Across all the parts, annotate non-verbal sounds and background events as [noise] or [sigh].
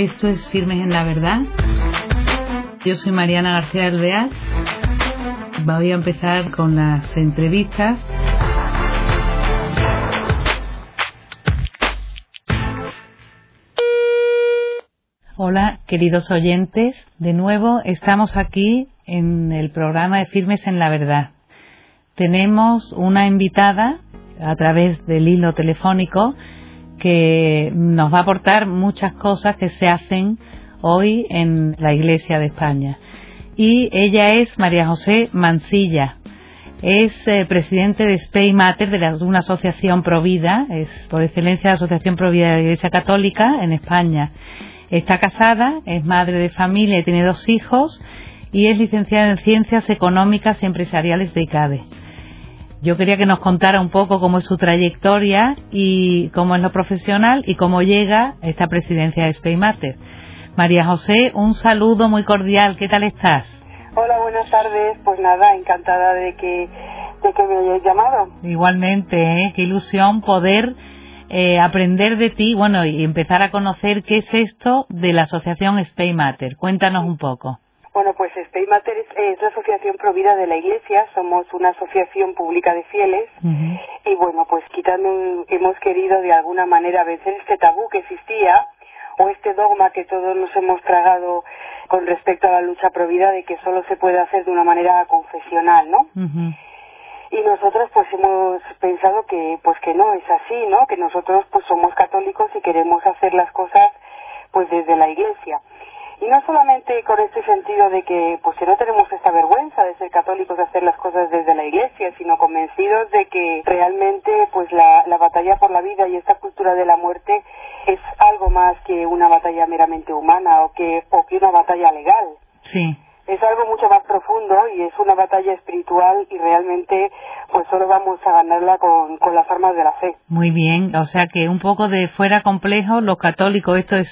Esto es Firmes en la Verdad. Yo soy Mariana García Alvear. Voy a empezar con las entrevistas. Hola, queridos oyentes. De nuevo estamos aquí en el programa de Firmes en la Verdad. Tenemos una invitada a través del hilo telefónico que nos va a aportar muchas cosas que se hacen hoy en la Iglesia de España. Y ella es María José Mansilla. Es eh, presidente de Spay Mater, de, una asociación provida, es por excelencia la Asociación Provida de la Iglesia Católica en España. Está casada, es madre de familia y tiene dos hijos y es licenciada en Ciencias Económicas y Empresariales de ICADE. Yo quería que nos contara un poco cómo es su trayectoria y cómo es lo profesional y cómo llega esta presidencia de Spain Matter. María José, un saludo muy cordial. ¿Qué tal estás? Hola, buenas tardes. Pues nada, encantada de que, de que me hayáis llamado. Igualmente, ¿eh? qué ilusión poder eh, aprender de ti, bueno, y empezar a conocer qué es esto de la asociación Spain Matter. Cuéntanos un poco. Bueno, pues Matter es, la asociación provida de la Iglesia, somos una asociación pública de fieles y bueno, pues quitando, hemos querido de alguna manera vencer este tabú que existía o este dogma que todos nos hemos tragado con respecto a la lucha provida de que solo se puede hacer de una manera confesional, ¿no? Y nosotros pues hemos pensado que pues que no es así, ¿no? Que nosotros pues somos católicos y queremos hacer las cosas pues desde la Iglesia. Y no solamente con este sentido de que, pues que no tenemos esta vergüenza de ser católicos, de hacer las cosas desde la iglesia, sino convencidos de que realmente, pues la, la batalla por la vida y esta cultura de la muerte es algo más que una batalla meramente humana o que, o que una batalla legal. Sí es algo mucho más profundo y es una batalla espiritual y realmente pues solo vamos a ganarla con, con, las armas de la fe. Muy bien, o sea que un poco de fuera complejo, los católicos, esto es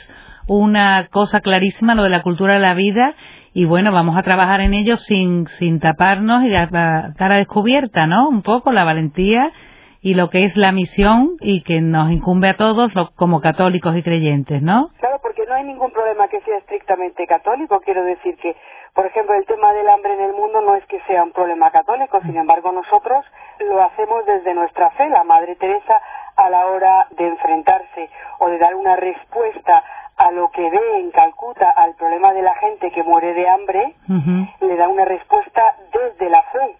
una cosa clarísima, lo de la cultura de la vida, y bueno, vamos a trabajar en ello sin, sin taparnos y a cara descubierta, ¿no? Un poco la valentía y lo que es la misión y que nos incumbe a todos como católicos y creyentes, ¿no? Claro, porque no hay ningún problema que sea estrictamente católico. Quiero decir que, por ejemplo, el tema del hambre en el mundo no es que sea un problema católico, sin embargo, nosotros lo hacemos desde nuestra fe. La Madre Teresa, a la hora de enfrentarse o de dar una respuesta a lo que ve en Calcuta al problema de la gente que muere de hambre, le da una respuesta desde la fe.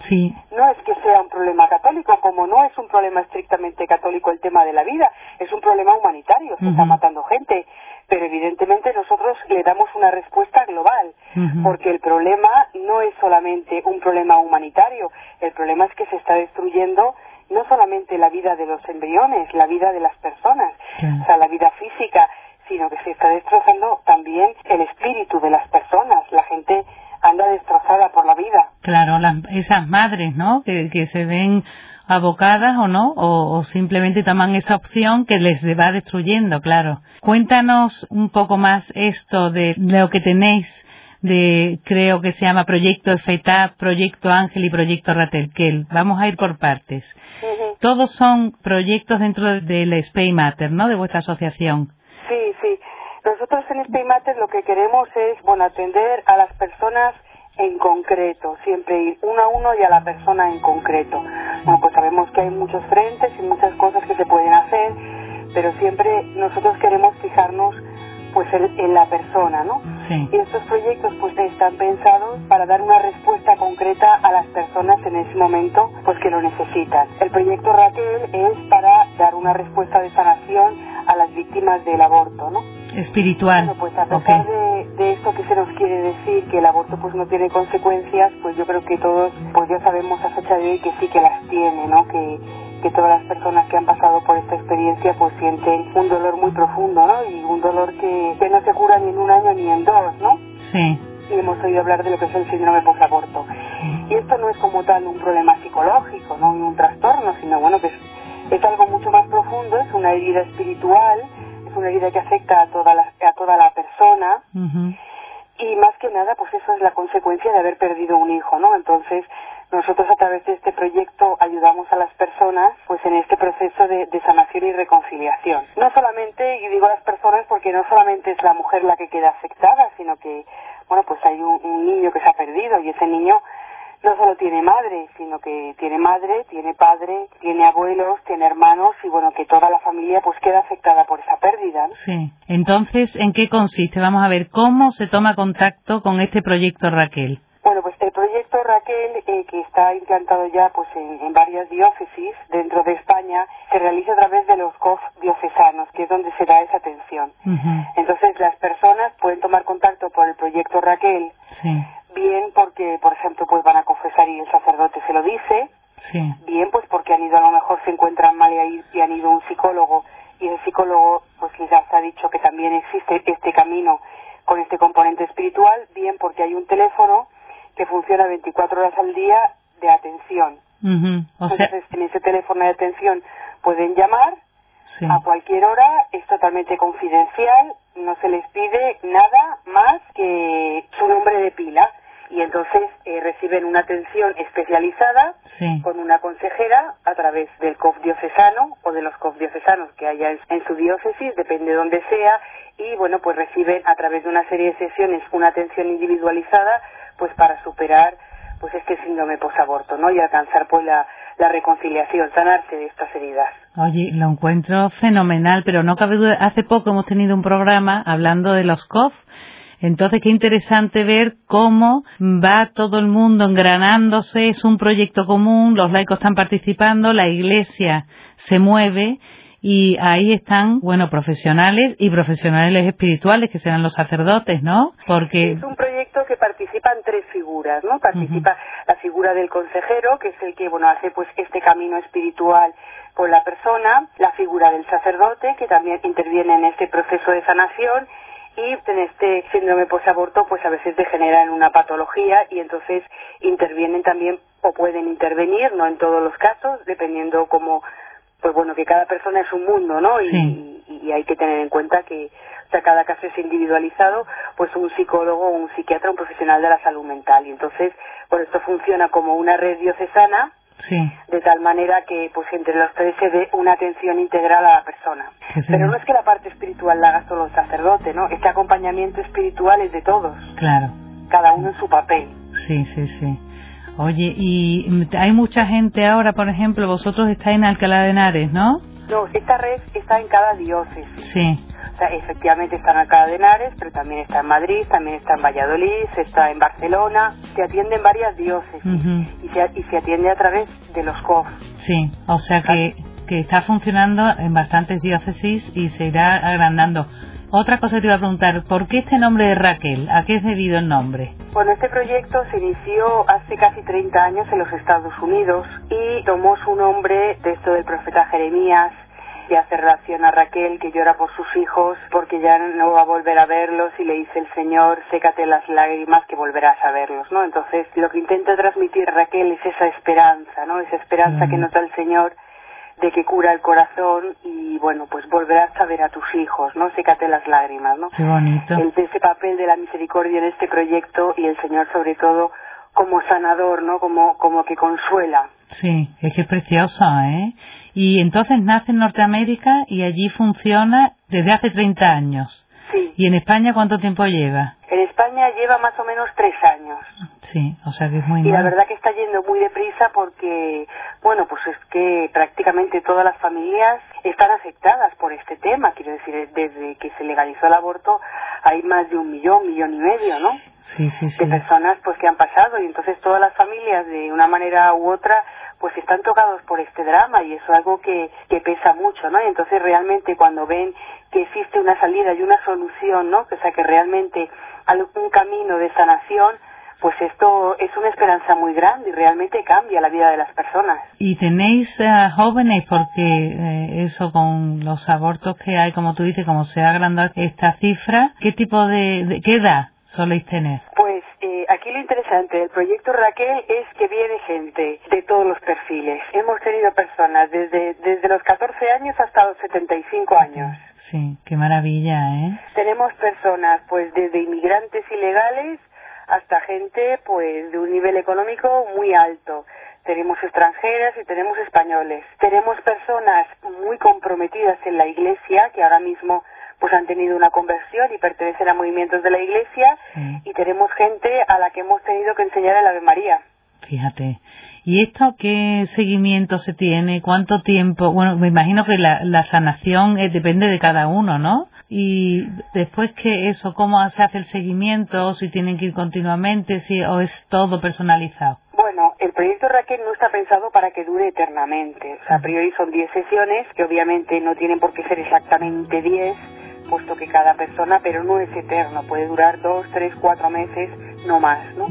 Sí. No es que sea un problema católico, como no es un problema estrictamente católico el tema de la vida, es un problema humanitario, se está matando gente, pero evidentemente nosotros le damos una respuesta global, porque el problema no es solamente un problema humanitario, el problema es que se está destruyendo no solamente la vida de los embriones, la vida de las personas, o sea, la vida física, sino que se está destrozando también el espíritu de las personas. La gente anda destrozada por la vida. Claro, esas madres, ¿no? Que, que se ven abocadas o no, o, simplemente toman esa opción que les va destruyendo, claro. Cuéntanos un poco más esto de lo que tenéis de, creo que se llama Proyecto FETA, Proyecto Ángel y Proyecto Ratel, vamos a ir por partes. Todos son proyectos dentro del Space Matter, ¿no? De vuestra asociación. Sí, sí. Nosotros en este Matter lo que queremos es, bueno, atender a las personas en concreto, siempre ir uno a uno y a la persona en concreto. Bueno, pues sabemos que hay muchos frentes y muchas cosas que se pueden hacer, pero siempre nosotros queremos fijarnos pues en, la persona, ¿no? Sí. Y estos proyectos pues están pensados para dar una respuesta concreta a las personas en ese momento pues que lo necesitan. El proyecto Raquel es para dar una respuesta de sanación a las víctimas del aborto, ¿no? Espiritual. Bueno, pues a pesar de, de, esto que se nos quiere decir, que el aborto pues no tiene consecuencias, pues yo creo que todos pues ya sabemos a fecha de hoy que sí que las tiene, ¿no? Que que todas las personas que han pasado por esta experiencia pues sienten un dolor muy profundo, ¿no? Y un dolor que, que no se cura ni en un año ni en dos, ¿no? Sí. Y hemos oído hablar de lo que es el síndrome posaborto. Y esto no es como tal un problema psicológico, no un trastorno, sino bueno, que es, algo mucho más profundo, es una herida espiritual, es una herida que afecta a toda la, a toda la persona. y más que nada, pues eso es la consecuencia de haber perdido un hijo, ¿no? Entonces, nosotros a través de este proyecto ayudamos a las personas pues en este proceso de, sanación y reconciliación. No solamente, y digo las personas porque no solamente es la mujer la que queda afectada, sino que, bueno, pues hay un niño que se ha perdido y ese niño no solo tiene madre, sino que tiene madre, tiene padre, tiene abuelos, tiene hermanos y bueno, que toda la familia pues queda afectada por esa pérdida. Sí. Entonces, ¿en qué consiste? Vamos a ver cómo se toma contacto con este proyecto Raquel. Proyecto Raquel, eh, que está implantado ya pues en, varias diócesis dentro de España, se realiza a través de los COF diocesanos, que es donde se da esa atención. Entonces las personas pueden tomar contacto por el proyecto Raquel. Sí. Bien porque, por ejemplo, pues van a confesar y el sacerdote se lo dice, bien pues porque han ido a lo mejor se encuentran mal y han ido a un psicólogo y el psicólogo pues se ha dicho que también existe este camino con este componente espiritual, bien porque hay un teléfono que funciona 24 horas al día de atención. Entonces en ese teléfono de atención pueden llamar a cualquier hora, es totalmente confidencial, no se les pide nada más que su nombre de pila. Y entonces eh, reciben una atención especializada con una consejera a través del COF diocesano o de los COF diocesanos que haya en, su diócesis, depende de donde sea, y bueno, pues reciben a través de una serie de sesiones una atención individualizada pues para superar pues este síndrome posaborto, ¿no? Y alcanzar pues la, la reconciliación, sanarse de estas heridas. Oye, lo encuentro fenomenal, pero no cabe duda, hace poco hemos tenido un programa hablando de los COF entonces, qué interesante ver cómo va todo el mundo engranándose, es un proyecto común, los laicos están participando, la iglesia se mueve y ahí están, bueno, profesionales y profesionales espirituales que serán los sacerdotes, ¿no? Porque es un que participan tres figuras, ¿no? Participa la figura del consejero, que es el que, bueno, hace pues este camino espiritual con la persona, la figura del sacerdote, que también interviene en este proceso de sanación, y en este síndrome posaborto pues a veces degenera en una patología y entonces intervienen también o pueden intervenir, no en todos los casos, dependiendo como pues bueno que cada persona es un mundo, ¿no? Y, y, hay que tener en cuenta que cada caso es individualizado, pues un psicólogo, un psiquiatra, un profesional de la salud mental y entonces por esto funciona como una red diocesana de tal manera que pues entre los tres se dé una atención integral a la persona. Pero no es que la parte espiritual la haga solo el sacerdote, ¿no? Este acompañamiento espiritual es de todos. Claro. Cada uno en su papel. Sí, sí, sí. Oye, y hay mucha gente ahora, por ejemplo, vosotros estáis en Alcalá de Henares, ¿no? No, esta red está en cada diócesis. Sí. O sea, efectivamente está en Alcalá de Henares, pero también está en Madrid, también está en Valladolid, está en Barcelona. Se atiende en varias diócesis y, se, y se atiende a través de los COF. Sí, o sea que, que está funcionando en bastantes diócesis y se irá agrandando. Otra cosa que te iba a preguntar, ¿por qué este nombre de Raquel? ¿A qué es debido el nombre? Bueno, este proyecto se inició hace casi 30 años en los Estados Unidos y tomó su nombre de esto del profeta Jeremías, que hace relación a Raquel que llora por sus hijos porque ya no va a volver a verlos y le dice el Señor, sécate las lágrimas que volverás a verlos, ¿no? Entonces, lo que intenta transmitir Raquel es esa esperanza, ¿no? Esa esperanza que nota el Señor de que cura el corazón y bueno, pues volverás a ver a tus hijos, ¿no? Sécate las lágrimas, ¿no? Qué bonito. El, ese papel de la misericordia en este proyecto y el Señor sobre todo como sanador, ¿no? Como, como que consuela. Sí, es que es preciosa, ¿eh? Y entonces nace en Norteamérica y allí funciona desde hace 30 años. Sí. ¿Y en España cuánto tiempo lleva? En España lleva más o menos tres años. Sí, o sea que es muy Y la verdad que está yendo muy deprisa porque, bueno, pues es que prácticamente todas las familias están afectadas por este tema. Quiero decir, desde que se legalizó el aborto hay más de un millón, millón y medio, ¿no? Sí, sí, sí. De personas pues que han pasado y entonces todas las familias de una manera u otra pues están tocados por este drama y eso es algo que, que pesa mucho, ¿no? Y entonces realmente cuando ven que existe una salida y una solución, ¿no? O sea, que realmente hay un camino de sanación, pues esto es una esperanza muy grande y realmente cambia la vida de las personas. ¿Y tenéis eh, jóvenes? Porque eh, eso con los abortos que hay, como tú dices, como se ha agrandado esta cifra, ¿qué tipo de, de qué edad soléis tener? Pues eh, aquí lo interesante interesante del proyecto Raquel es que viene gente de todos los perfiles. Hemos tenido personas desde, desde los 14 años hasta los 75 años. Sí, qué maravilla, ¿eh? Tenemos personas, pues, desde inmigrantes ilegales hasta gente, pues, de un nivel económico muy alto. Tenemos extranjeras y tenemos españoles. Tenemos personas muy comprometidas en la iglesia que ahora mismo pues han tenido una conversión y pertenecen a movimientos de la Iglesia y tenemos gente a la que hemos tenido que enseñar el Ave María. Fíjate. ¿Y esto qué seguimiento se tiene? ¿Cuánto tiempo? Bueno, me imagino que la, la sanación eh, depende de cada uno, ¿no? Y después que eso, ¿cómo se hace el seguimiento? ¿Si tienen que ir continuamente? Si, ¿O es todo personalizado? Bueno, el proyecto Raquel no está pensado para que dure eternamente. O sea, a priori son 10 sesiones, que obviamente no tienen por qué ser exactamente 10, puesto que cada persona, pero no es eterno, puede durar dos, tres, cuatro meses, no más, ¿no?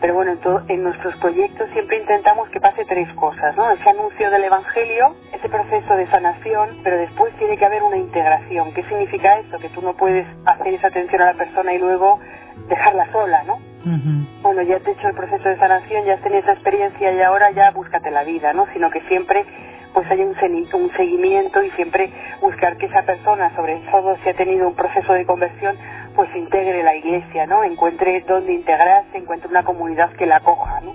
Pero bueno, en, en, nuestros proyectos siempre intentamos que pase tres cosas, ¿no? Ese anuncio del Evangelio, ese proceso de sanación, pero después tiene que haber una integración. ¿Qué significa eso? Que tú no puedes hacer esa atención a la persona y luego dejarla sola, ¿no? Bueno, ya has hecho el proceso de sanación, ya has tenido esa experiencia y ahora ya búscate la vida, ¿no? Sino que siempre pues hay un, un seguimiento y siempre buscar que esa persona, sobre todo si ha tenido un proceso de conversión, pues integre la iglesia, ¿no? Encuentre dónde integrarse, encuentre una comunidad que la acoja, ¿no?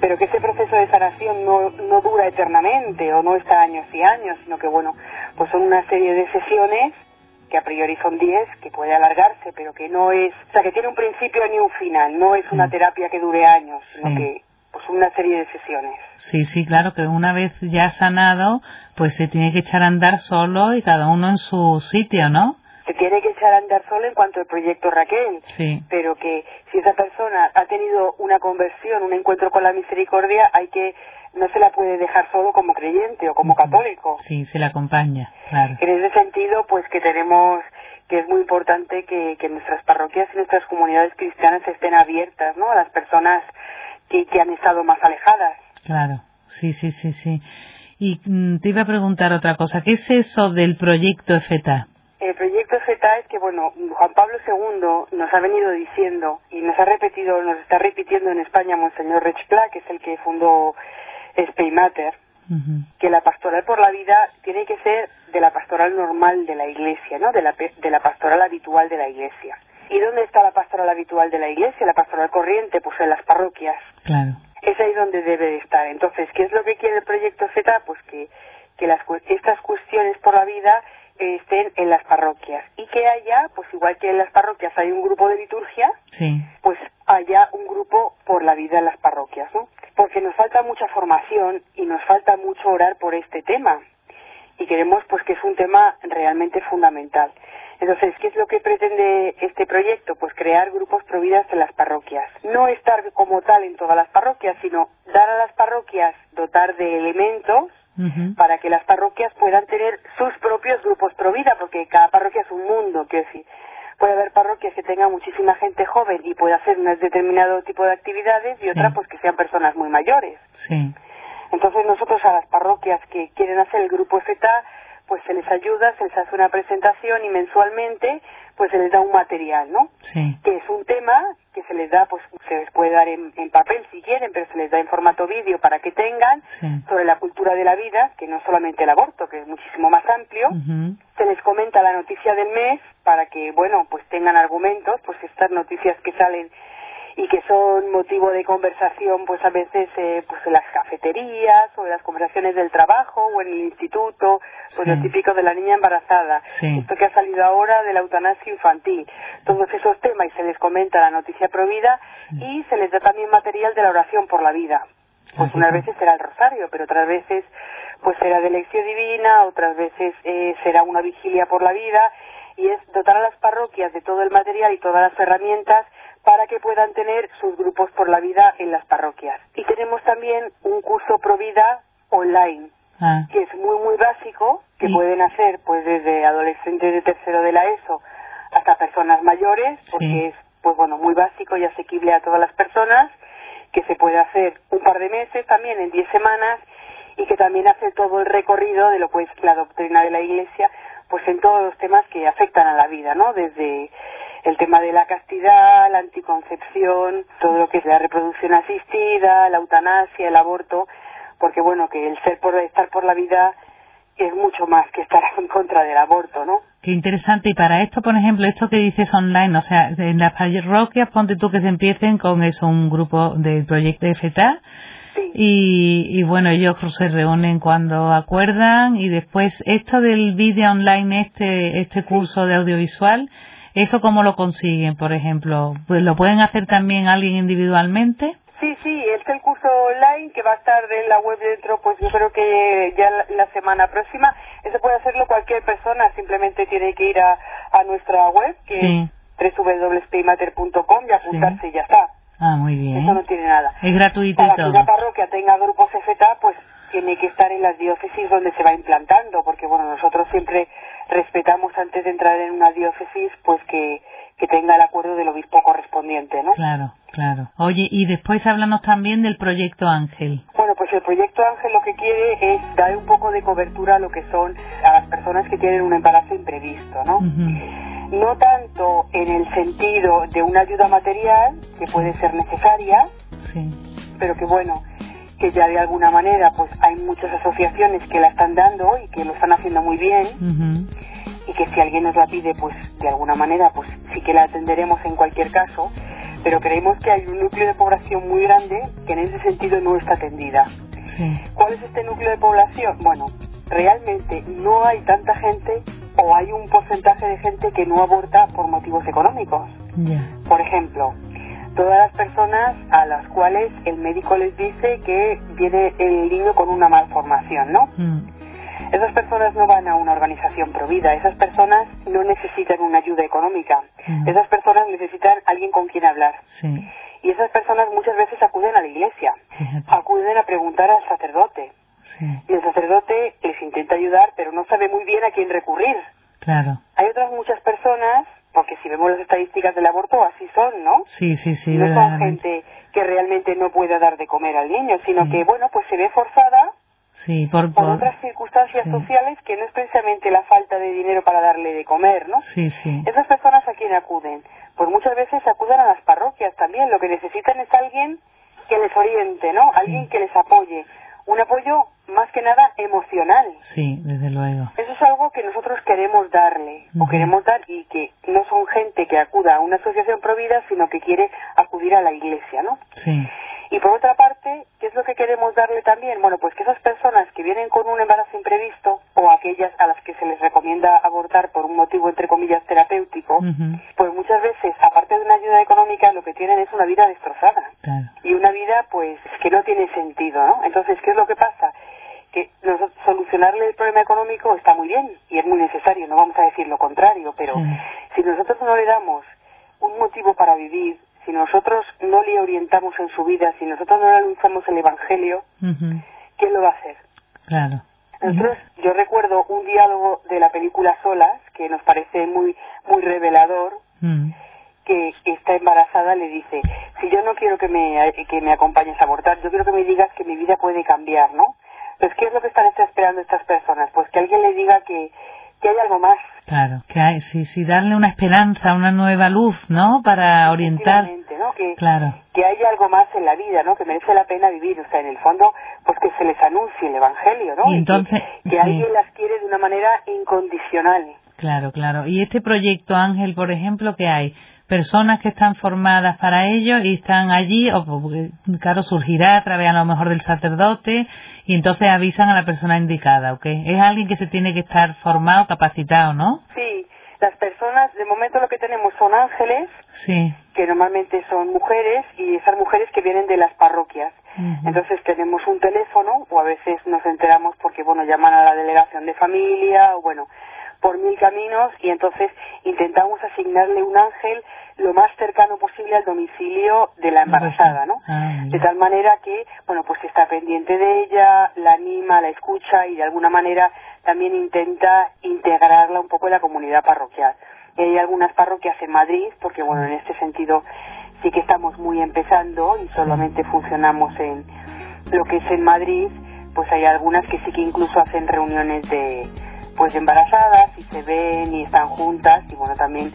Pero que ese proceso de sanación no, no dura eternamente o no está años y años, sino que, bueno, pues son una serie de sesiones que a priori son 10, que puede alargarse, pero que no es, o sea, que tiene un principio ni un final, no es una terapia que dure años, sino que pues una serie de sesiones. Sí, sí, claro que una vez ya sanado, pues se tiene que echar a andar solo y cada uno en su sitio, ¿no? Se tiene que echar a andar solo en cuanto al proyecto Raquel, sí. pero que si esa persona ha tenido una conversión, un encuentro con la misericordia, hay que no se la puede dejar solo como creyente o como católico. Sí, se la acompaña, claro. En ese sentido, pues que tenemos que es muy importante que, que nuestras parroquias y nuestras comunidades cristianas estén abiertas, ¿no? A las personas que, que han estado más alejadas. Claro, sí, sí, sí, sí. Y mm, te iba a preguntar otra cosa. ¿Qué es eso del proyecto EFETA? El proyecto EFETA es que, bueno, Juan Pablo II nos ha venido diciendo y nos ha repetido, nos está repitiendo en España Monseñor Rechpla, que es el que fundó Speymater, que la pastoral por la vida tiene que ser de la pastoral normal de la iglesia, ¿no? De la, de la pastoral habitual de la iglesia. ¿Y dónde está la pastoral habitual de la iglesia, la pastoral corriente? Pues en las parroquias. Claro. Es ahí donde debe de estar. Entonces, ¿qué es lo que quiere el proyecto Z? Pues que, que las, estas cuestiones por la vida estén en las parroquias y que haya, pues igual que en las parroquias hay un grupo de liturgia, sí. pues haya un grupo por la vida en las parroquias, ¿no? Porque nos falta mucha formación y nos falta mucho orar por este tema y queremos pues que es un tema realmente fundamental. Entonces, ¿qué es lo que pretende este proyecto? Pues crear grupos providas en las parroquias. No estar como tal en todas las parroquias, sino dar a las parroquias, dotar de elementos para que las parroquias puedan tener sus propios grupos provida, porque cada parroquia es un mundo, quiero decir. Puede haber parroquias que tengan muchísima gente joven y pueda hacer un determinado tipo de actividades y otra pues que sean personas muy mayores. Sí. Entonces nosotros a las parroquias que quieren hacer el grupo Z pues se les ayuda, se les hace una presentación y mensualmente pues se les da un material, ¿no? Sí. Que es un tema que se les da, pues se les puede dar en, en papel si quieren, pero se les da en formato vídeo para que tengan sí. sobre la cultura de la vida, que no solamente el aborto, que es muchísimo más amplio. Uh -huh. Se les comenta la noticia del mes para que, bueno, pues tengan argumentos, pues estas noticias que salen y que son motivo de conversación pues a veces eh, pues en las cafeterías o en las conversaciones del trabajo o en el instituto pues Sí. lo típico de la niña embarazada. Sí. esto que ha salido ahora de la eutanasia infantil. Todos esos temas y se les comenta la noticia provida y se les da también material de la oración por la vida. Pues Ah, unas qué veces será el rosario pero otras veces pues será de lección divina otras veces eh, será una vigilia por la vida y es dotar a las parroquias de todo el material y todas las herramientas para que puedan tener sus grupos por la vida en las parroquias. Y tenemos también un curso pro vida online, Ah, que es muy muy básico, que pueden hacer pues desde adolescentes de tercero de la ESO hasta personas mayores, porque Sí. es pues bueno muy básico y asequible a todas las personas, que se puede hacer un par de meses también en 10 semanas y que también hace todo el recorrido de lo que es la doctrina de la Iglesia, pues en todos los temas que afectan a la vida, ¿no? Desde el tema de la castidad, la anticoncepción, todo lo que es la reproducción asistida, la eutanasia, el aborto, porque bueno, que el ser por estar por la vida es mucho más que estar [laughs] en contra del aborto, ¿no? Qué interesante. Y para esto, por ejemplo, esto que dices online, o sea, en las parroquias, ponte tú que se empiecen con eso, un grupo del proyecto de FETA. Y, y, bueno, ellos se reúnen cuando acuerdan y después esto del vídeo online, este, este curso de audiovisual, ¿eso cómo lo consiguen, por ejemplo? Pues ¿Lo pueden hacer también alguien individualmente? Sí, sí, es el curso online que va a estar en la web dentro, pues yo creo que ya la, semana próxima. Eso puede hacerlo cualquier persona, simplemente tiene que ir a, a nuestra web, que es www.spaymater.com y apuntarse y ya está. Ah, muy bien. Eso no tiene nada. Es gratuito Para y todo. que una parroquia tenga grupos FTA, pues tiene que estar en las diócesis donde se va implantando, porque bueno, nosotros siempre respetamos antes de entrar en una diócesis, pues que que tenga el acuerdo del obispo correspondiente, ¿no? Claro, claro. Oye, y después háblanos también del proyecto Ángel. Bueno, pues el proyecto Ángel lo que quiere es dar un poco de cobertura a lo que son a las personas que tienen un embarazo imprevisto, ¿no? No tanto en el sentido de una ayuda material que puede ser necesaria, sí. pero que bueno, que ya de alguna manera pues hay muchas asociaciones que la están dando y que lo están haciendo muy bien y que si alguien nos la pide, pues de alguna manera, pues sí que la atenderemos en cualquier caso, pero creemos que hay un núcleo de población muy grande que en ese sentido no está atendida. ¿Cuál es este núcleo de población? Bueno, realmente no hay tanta gente o hay un porcentaje de gente que no aborta por motivos económicos. Por ejemplo, todas las personas a las cuales el médico les dice que viene el niño con una malformación, ¿no? Mm. Esas personas no van a una organización provida, esas personas no necesitan una ayuda económica, esas personas necesitan alguien con quien hablar. Y esas personas muchas veces acuden a la iglesia, acuden a preguntar al sacerdote. Y el sacerdote les intenta ayudar, pero no sabe muy bien a quién recurrir. Claro. Hay otras muchas personas, porque si vemos las estadísticas del aborto, así son, ¿no? Sí, sí, sí. No son gente que realmente no pueda dar de comer al niño, sino que, bueno, pues se ve forzada Sí, por, otras circunstancias sociales que no es precisamente la falta de dinero para darle de comer, ¿no? Sí, sí. Esas personas a quién acuden, pues muchas veces acuden a las parroquias también. Lo que necesitan es alguien que les oriente, ¿no? Alguien que les apoye. Un apoyo más que nada emocional. Sí, desde luego. Eso es algo que nosotros queremos darle, o queremos dar, y que no son gente que acuda a una asociación provida, sino que quiere acudir a la iglesia, ¿no? Sí. Y por otra parte, ¿qué es lo que queremos darle también? Bueno, pues que esas personas que vienen con un embarazo imprevisto o aquellas a las que se les recomienda abortar por un motivo, entre comillas, terapéutico, pues muchas veces, aparte de una ayuda económica, lo que tienen es una vida destrozada. Y pues, que no tiene sentido, ¿no? Entonces, ¿qué es lo que pasa? Que solucionarle el problema económico está muy bien y es muy necesario, no vamos a decir lo contrario, pero si nosotros no le damos un motivo para vivir, si nosotros no le orientamos en su vida, si nosotros no le anunciamos el Evangelio, ¿quién lo va a hacer? Claro. Entonces, yo recuerdo un diálogo de la película Solas, que nos parece muy, muy revelador, mm. Que está embarazada le dice, si yo no quiero que me, que me acompañes a abortar, yo quiero que me digas que mi vida puede cambiar, ¿no? Pues, ¿qué es lo que están esperando estas personas? Pues que alguien le diga que, que hay algo más. Claro, que hay, sí, sí, darle una esperanza, una nueva luz, ¿no? Para orientar. ¿no? Que, claro. que hay algo más en la vida, ¿no? Que merece la pena vivir. O sea, en el fondo, pues que se les anuncie el Evangelio, ¿no? Y entonces, que, alguien las quiere de una manera incondicional. Claro, claro. Y este proyecto Ángel, por ejemplo, ¿qué hay? Personas que están formadas para ello y están allí, o claro, surgirá a través a lo mejor del sacerdote y entonces avisan a la persona indicada, ¿ok? Es alguien que se tiene que estar formado, capacitado, ¿no? Sí, las personas, de momento lo que tenemos son ángeles, sí. que normalmente son mujeres y esas mujeres que vienen de las parroquias. Entonces tenemos un teléfono o a veces nos enteramos porque, bueno, llaman a la delegación de familia o, bueno, por mil caminos y entonces intentamos asignarle un ángel lo más cercano posible al domicilio de la embarazada, ¿no? Ah, de tal manera que, bueno, pues está pendiente de ella, la anima, la escucha y de alguna manera también intenta integrarla un poco en la comunidad parroquial. Y hay algunas parroquias en Madrid, porque bueno, en este sentido sí que estamos muy empezando y solamente funcionamos en lo que es en Madrid, pues hay algunas que sí que incluso hacen reuniones de pues embarazadas y se ven y están juntas y bueno también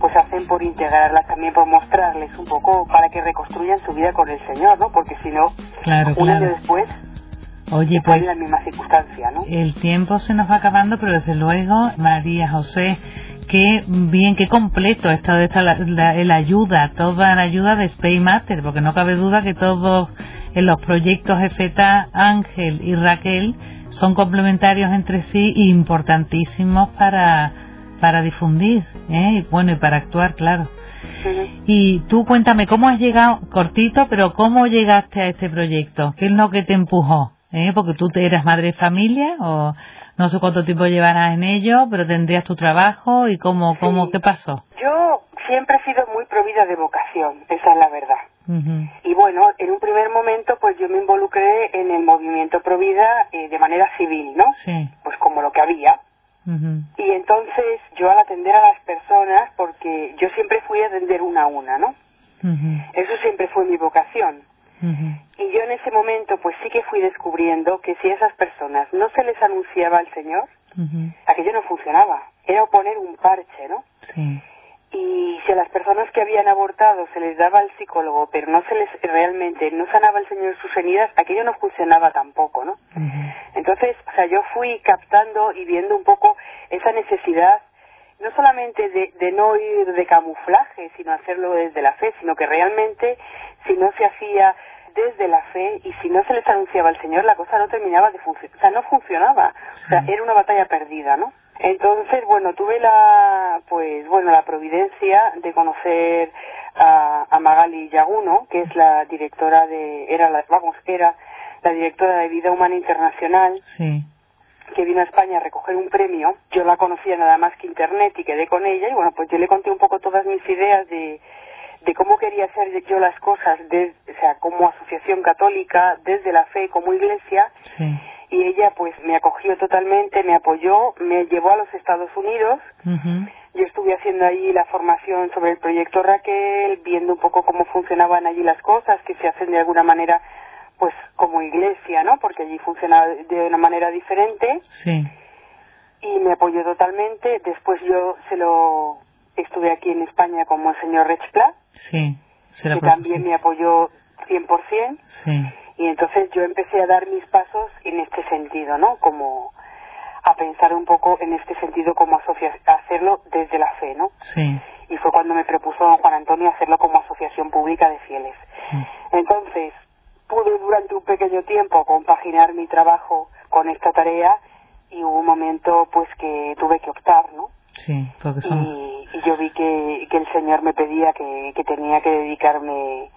pues hacen por integrarlas también, por mostrarles un poco para que reconstruyan su vida con el Señor, ¿no? Porque si no, un año después Oye, pues la misma circunstancia, ¿no? El tiempo se nos va acabando, pero desde luego, María José, qué bien, qué completo ha estado esta la, la, ayuda, toda la ayuda de Space Master, porque no cabe duda que todos en los proyectos EFETA, Ángel y Raquel son complementarios entre sí e importantísimos para, para difundir, ¿eh? bueno, y para actuar, claro. Y tú cuéntame, ¿cómo has llegado, cortito, pero cómo llegaste a este proyecto? ¿Qué es lo que te empujó? ¿Eh? Porque tú eras madre de familia o no sé cuánto tiempo llevarás en ello, pero tendrías tu trabajo y cómo, cómo, ¿qué pasó? Yo siempre he sido muy provida de vocación, esa es la verdad. Y bueno, en un primer momento pues yo me involucré en el movimiento Provida eh, de manera civil, ¿no? Sí. Pues como lo que había. Y entonces yo al atender a las personas, porque yo siempre fui a atender una a una, ¿no? Eso siempre fue mi vocación. Y yo en ese momento pues sí que fui descubriendo que si a esas personas no se les anunciaba al Señor, aquello no funcionaba. Era poner un parche, ¿no? Sí y si a las personas que habían abortado se les daba al psicólogo, pero no se les realmente no sanaba el Señor sus heridas, aquello no funcionaba tampoco, ¿no? Entonces, o sea, yo fui captando y viendo un poco esa necesidad no solamente de, de no ir de camuflaje, sino hacerlo desde la fe, sino que realmente si no se hacía desde la fe y si no se les anunciaba al Señor, la cosa no terminaba de funcionar, o sea, no funcionaba, o sea, era una batalla perdida, ¿no? Entonces, bueno, tuve la, pues, bueno, la providencia de conocer a, a Magali Yaguno, que es la directora de, era la, vamos, era la directora de Vida Humana Internacional. que vino a España a recoger un premio. Yo la conocía nada más que internet y quedé con ella y bueno, pues yo le conté un poco todas mis ideas de, de cómo quería hacer yo las cosas, de, o sea, como asociación católica, desde la fe, como iglesia. Sí y ella pues me acogió totalmente, me apoyó, me llevó a los Estados Unidos. Yo estuve haciendo allí la formación sobre el proyecto Raquel, viendo un poco cómo funcionaban allí las cosas, que se hacen de alguna manera pues como iglesia, ¿no? Porque allí funciona de una manera diferente. Sí. Y me apoyó totalmente. Después yo se lo estuve aquí en España con Monseñor Rechpla. Sí. que también me apoyó 100%. Sí y entonces yo empecé a dar mis pasos en este sentido, ¿no? Como a pensar un poco en este sentido como hacerlo desde la fe, ¿no? Sí. Y fue cuando me propuso don Juan Antonio hacerlo como asociación pública de fieles. Entonces, pude durante un pequeño tiempo compaginar mi trabajo con esta tarea y hubo un momento pues que tuve que optar, ¿no? Sí, porque son... y, y, yo vi que, que el Señor me pedía que, que tenía que dedicarme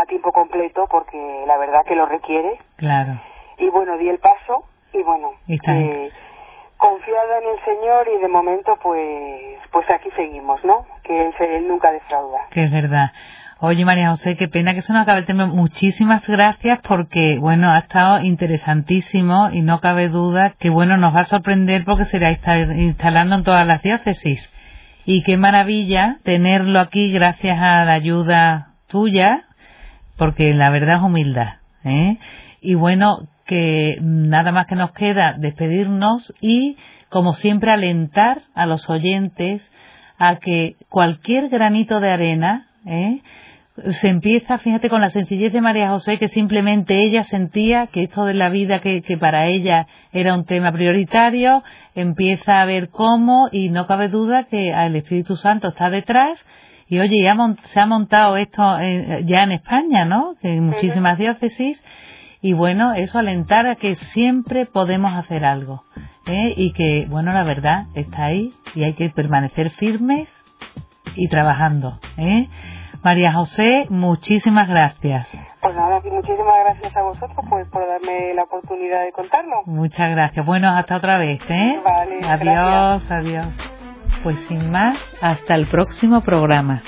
a tiempo completo porque la verdad que lo requiere. Claro. Y bueno, di el paso y bueno, eh, confiada en el Señor y de momento pues pues aquí seguimos, ¿no? Que él, él nunca defrauda. Que es verdad. Oye, María José, qué pena que se nos acabe el tema. Muchísimas gracias porque, bueno, ha estado interesantísimo y no cabe duda que, bueno, nos va a sorprender porque será instalando en todas las diócesis. Y qué maravilla tenerlo aquí gracias a la ayuda tuya, porque la verdad es humildad. ¿eh? Y bueno, que nada más que nos queda despedirnos y, como siempre, alentar a los oyentes a que cualquier granito de arena ¿eh? se empieza, fíjate, con la sencillez de María José, que simplemente ella sentía que esto de la vida, que, que para ella era un tema prioritario, empieza a ver cómo y no cabe duda que el Espíritu Santo está detrás y oye, ya se ha montado esto eh, ya en España, ¿no? En muchísimas diócesis. Y bueno, eso alentar a que siempre podemos hacer algo. ¿eh? Y que, bueno, la verdad está ahí y hay que permanecer firmes y trabajando. ¿eh? María José, muchísimas gracias. Pues nada, muchísimas gracias a vosotros pues, por darme la oportunidad de contarlo. Muchas gracias. Bueno, hasta otra vez. ¿eh? Vale, adiós, adiós. Pues sin más, hasta el próximo programa.